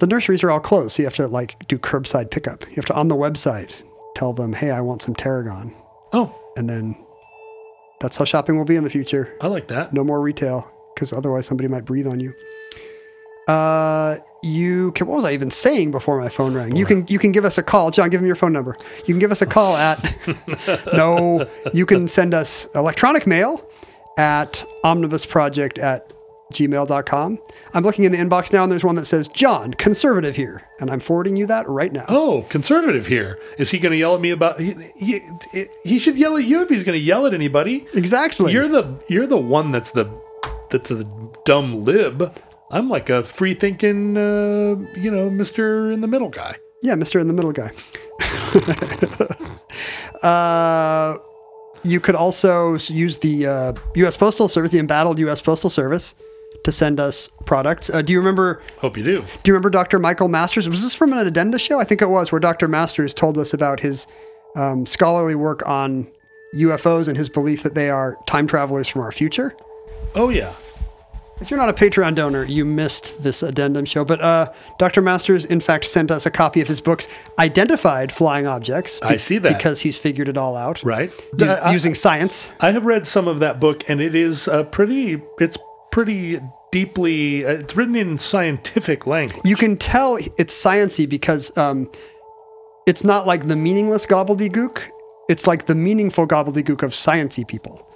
the nurseries are all closed, so you have to like do curbside pickup. You have to on the website tell them, "Hey, I want some tarragon," Oh, and then that's how shopping will be in the future. I like that. No more retail, because otherwise somebody might breathe on you. Uh, you can. What was I even saying before my phone rang? You can. You can give us a call, John. Give him your phone number. You can give us a call at. no, you can send us electronic mail at omnibusproject at gmail.com. I'm looking in the inbox now, and there's one that says John, conservative here, and I'm forwarding you that right now. Oh, conservative here. Is he going to yell at me about? He, he, he should yell at you if he's going to yell at anybody. Exactly. You're the you're the one that's the that's a dumb lib. I'm like a free thinking, uh, you know, Mister in the middle guy. Yeah, Mr. in the Middle guy. uh, you could also use the uh, U.S. Postal Service, the embattled U.S. Postal Service, to send us products. Uh, do you remember? Hope you do. Do you remember Dr. Michael Masters? Was this from an addenda show? I think it was, where Dr. Masters told us about his um, scholarly work on UFOs and his belief that they are time travelers from our future. Oh yeah. If you're not a Patreon donor, you missed this addendum show. But uh, Dr. Masters, in fact, sent us a copy of his books, Identified Flying Objects. I see that. Because he's figured it all out. Right. Us- I- using science. I have read some of that book, and it is uh, pretty. It's pretty deeply. Uh, it's written in scientific language. You can tell it's sciency because um, it's not like the meaningless gobbledygook. It's like the meaningful gobbledygook of sciency people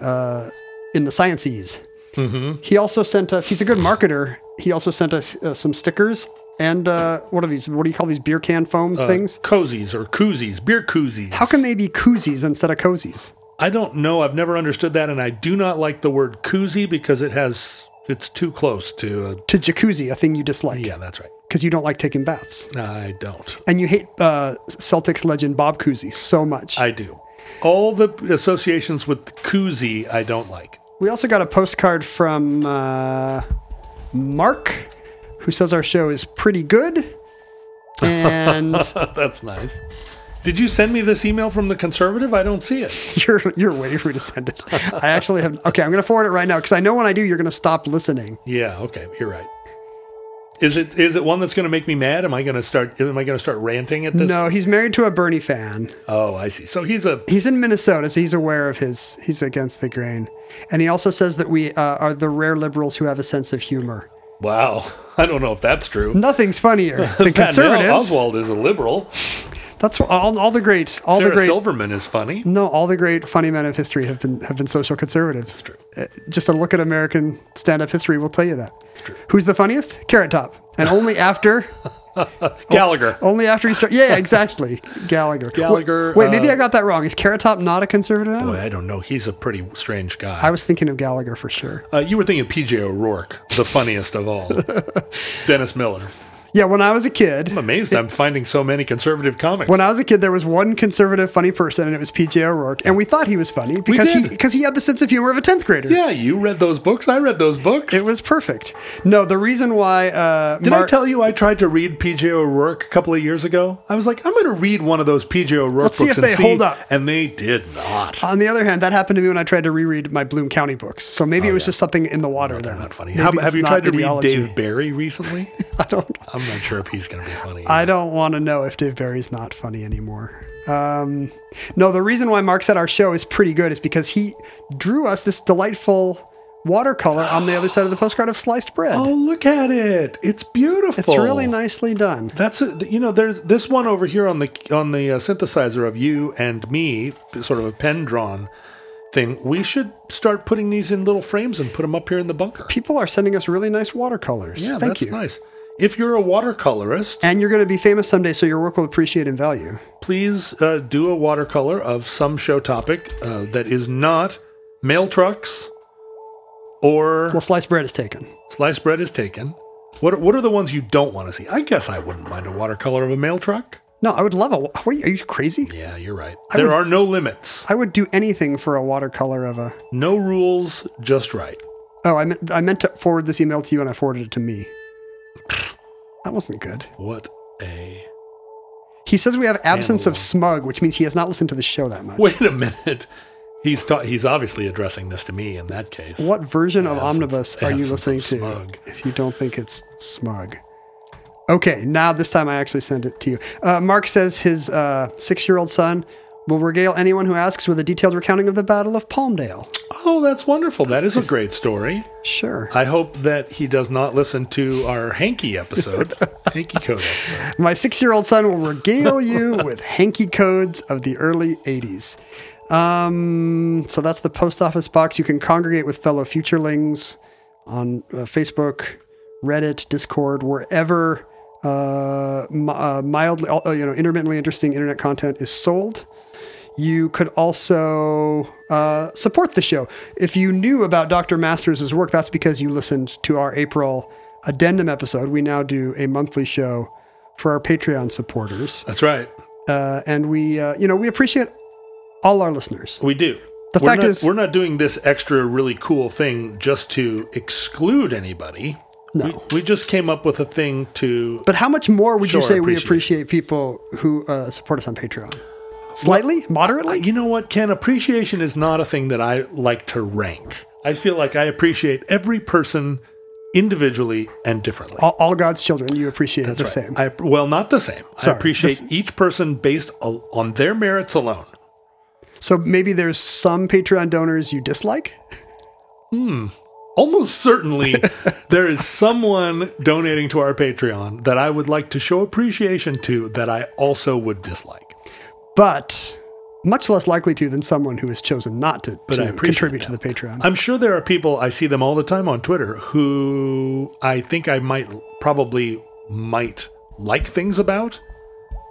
uh, in the sciences. Mm-hmm. He also sent us, he's a good marketer. He also sent us uh, some stickers and uh, what are these? What do you call these beer can foam Uh, things? cozies or koozies, beer koozies. How can they be koozies instead of cozies? I don't know. I've never understood that, and I do not like the word koozie because it has. It's too close to. A, To jacuzzi, a thing you dislike yeah, that's right. because you don't like taking baths. I don't. And you hate uh, Celtics legend Bob Cousy so much. I do. All the associations with koozie, I don't like. We also got a postcard from uh, Mark, who says our show is pretty good. And That's nice. Did you send me this email from the conservative? I don't see it. you're you're waiting for me to send it. I actually have. Okay, I'm going to forward it right now because I know when I do, you're going to stop listening. Yeah, okay, you're right. Is it is it one that's going to make me mad? Am I going to start am I going to start ranting at this? No, he's married to a Bernie fan. Oh, I see. So he's a He's in Minnesota, so he's aware of his. He's against the grain, and he also says that we uh, are the rare liberals who have a sense of humor. wow. I don't know if that's true. Nothing's funnier than conservatives. Oswalt is a liberal. That's all, all the great, all Sarah the great. Silverman is funny. No, all the great funny men of history have been have been social conservatives. true. Uh, Just a look at American stand-up history will tell you that. true. Who's the funniest? Carrot Top, and only after, Gallagher. only after he started. Yeah, exactly, Gallagher. Gallagher, Wait, wait, maybe uh, I got that wrong. Is Carrot Top not a conservative? Boy, I don't know. He's a pretty strange guy. I was thinking of Gallagher for sure. Uh, you were thinking of PJ O'Rourke, the funniest of all. Dennis Miller. Yeah, when I was a kid, I'm amazed I'm finding so many conservative comics. when I was a kid, there was one conservative funny person, and it was PJ O'Rourke, and we thought he was funny because he because he had the sense of humor of a tenth grader. yeah, you read those books. I read those books. It was perfect. No, the reason why uh, Did I tell you I tried to read PJ O'Rourke a couple of years ago? I was like, I'm going to read one of those PJ O'Rourke Let's see books if and they hold up. And they did not. On the other hand, that happened to me when I tried to reread my Bloom County books. So maybe it was just something in the water then. Oh, They're not funny. How, have you tried to read ideology. Dave Barry recently? I don't. I'm not sure if he's going to be funny. I don't want to know if Dave Barry's not funny anymore. Um, no, the reason why Mark said our show is pretty good is because he drew us this delightful watercolor on the other side of the postcard of sliced bread. oh, look at it! It's beautiful. it's really nicely done. That's a, you know, there's this one over here on the on the uh, synthesizer of you and me, sort of a pen drawn thing. We should start putting these in little frames and put them up here in the bunker. People are sending us really nice watercolors. Yeah, Thank that's you. nice. If you're a watercolorist, And you're going to be famous someday, so your work will appreciate in value. please uh, do a watercolor of some show topic uh, that is not mail trucks or Well, sliced bread is taken. sliced bread is taken. What are, what are the ones you don't want to see? I guess I wouldn't mind a watercolor of a mail truck. No, I would love a. What are you? Are you crazy? Yeah, you're right. there would- are no limits, I would do anything for a watercolor of a. no rules, just right. Oh, I meant I meant to forward this email to you, and I forwarded it to me. That wasn't good. What a He says we have absence of smug, which means he has not listened to the show that much. wait a minute. He's ta- he's obviously addressing this to me in that case. What version of Absence- Omnibus are you listening to? smug. If you don't think it's smug. Okay, now this time I actually send it to you. Uh, Mark says his uh, six-year-old son will regale anyone who asks with a detailed recounting of the Battle of Palmdale. Oh, that's wonderful. That is a great story. Sure. I hope that he does not listen to our hanky episode, hanky code episode. My six year old son will regale you with hanky codes of the early 80s. Um, so that's the post office box. You can congregate with fellow futurelings on uh, Facebook, Reddit, Discord, wherever uh, uh, mildly, uh, you know, intermittently interesting internet content is sold. You could also uh, support the show. If you knew about Dr. Masters' work, that's because you listened to our April addendum episode. We now do a monthly show for our Patreon supporters. That's right. Uh, and we, uh, you know, we appreciate all our listeners. We do. The we're fact not, is- we're not doing this extra really cool thing just to exclude anybody. No. We, we just came up with a thing to. But how much more would you say we appreciate appreciate people who uh, support us on Patreon? Slightly? Moderately? You know what, Ken? Appreciation is not a thing that I like to rank. I feel like I appreciate every person individually and differently. all, all God's children, you appreciate the right. same. I, well, not the same. Sorry, I appreciate this- each person based on their merits alone. so maybe there's some Patreon donors you dislike? Hmm. Almost certainly, there is someone donating to our Patreon that I would like to show appreciation to that I also would dislike. But much less likely to than someone who has chosen not to, But to contribute to the Patreon. I'm sure there are people I see them all the time on Twitter who I think I might probably might like things about,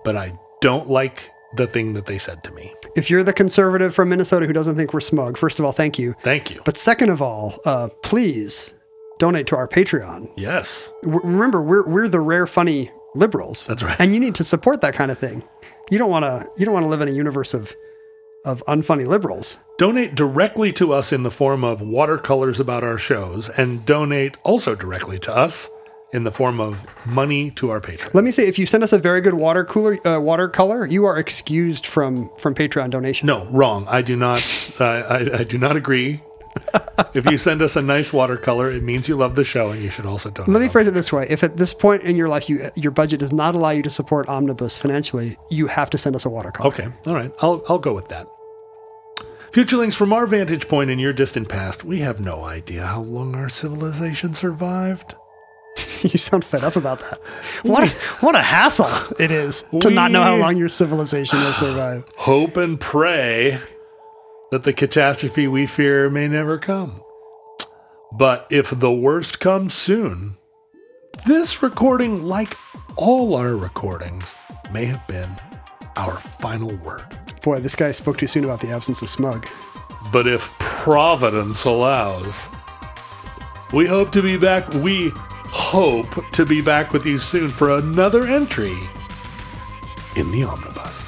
but I don't like the thing that they said to me. if you're the conservative from Minnesota who doesn't think we're smug, first of all, thank you. Thank you. But second of all, uh, please donate to our Patreon. yes. W- remember, we're we're the rare funny liberals. That's right. And you need to support that kind of thing. You don't want to you don't want to live in a universe of of unfunny liberals. Donate directly to us in the form of watercolors about our shows, and donate also directly to us in the form of money to our patrons. Let me say, if you send us a very good water cooler uh, watercolor, you are excused from from Patreon donation. No, wrong. I do not. Uh, I, I do not agree. If you send us a nice watercolor, it means you love the show, and you should also donate. Let me phrase it this way: If at this point in your life you your budget does not allow you to support Omnibus financially, you have to send us a watercolor. Okay, all right. I'll I'll go with that. Futurelings, from our vantage point in your distant past, we have no idea how long our civilization survived. you sound fed up about that. What a, what a hassle it is to not know how long your civilization will survive. Hope and pray that the catastrophe we fear may never come. But if the worst comes soon, this recording, like all our recordings, may have been our final word. Boy, this guy spoke too soon about the absence of smug. But if Providence allows, we hope to be back. We hope to be back with you soon for another entry in the omnibus.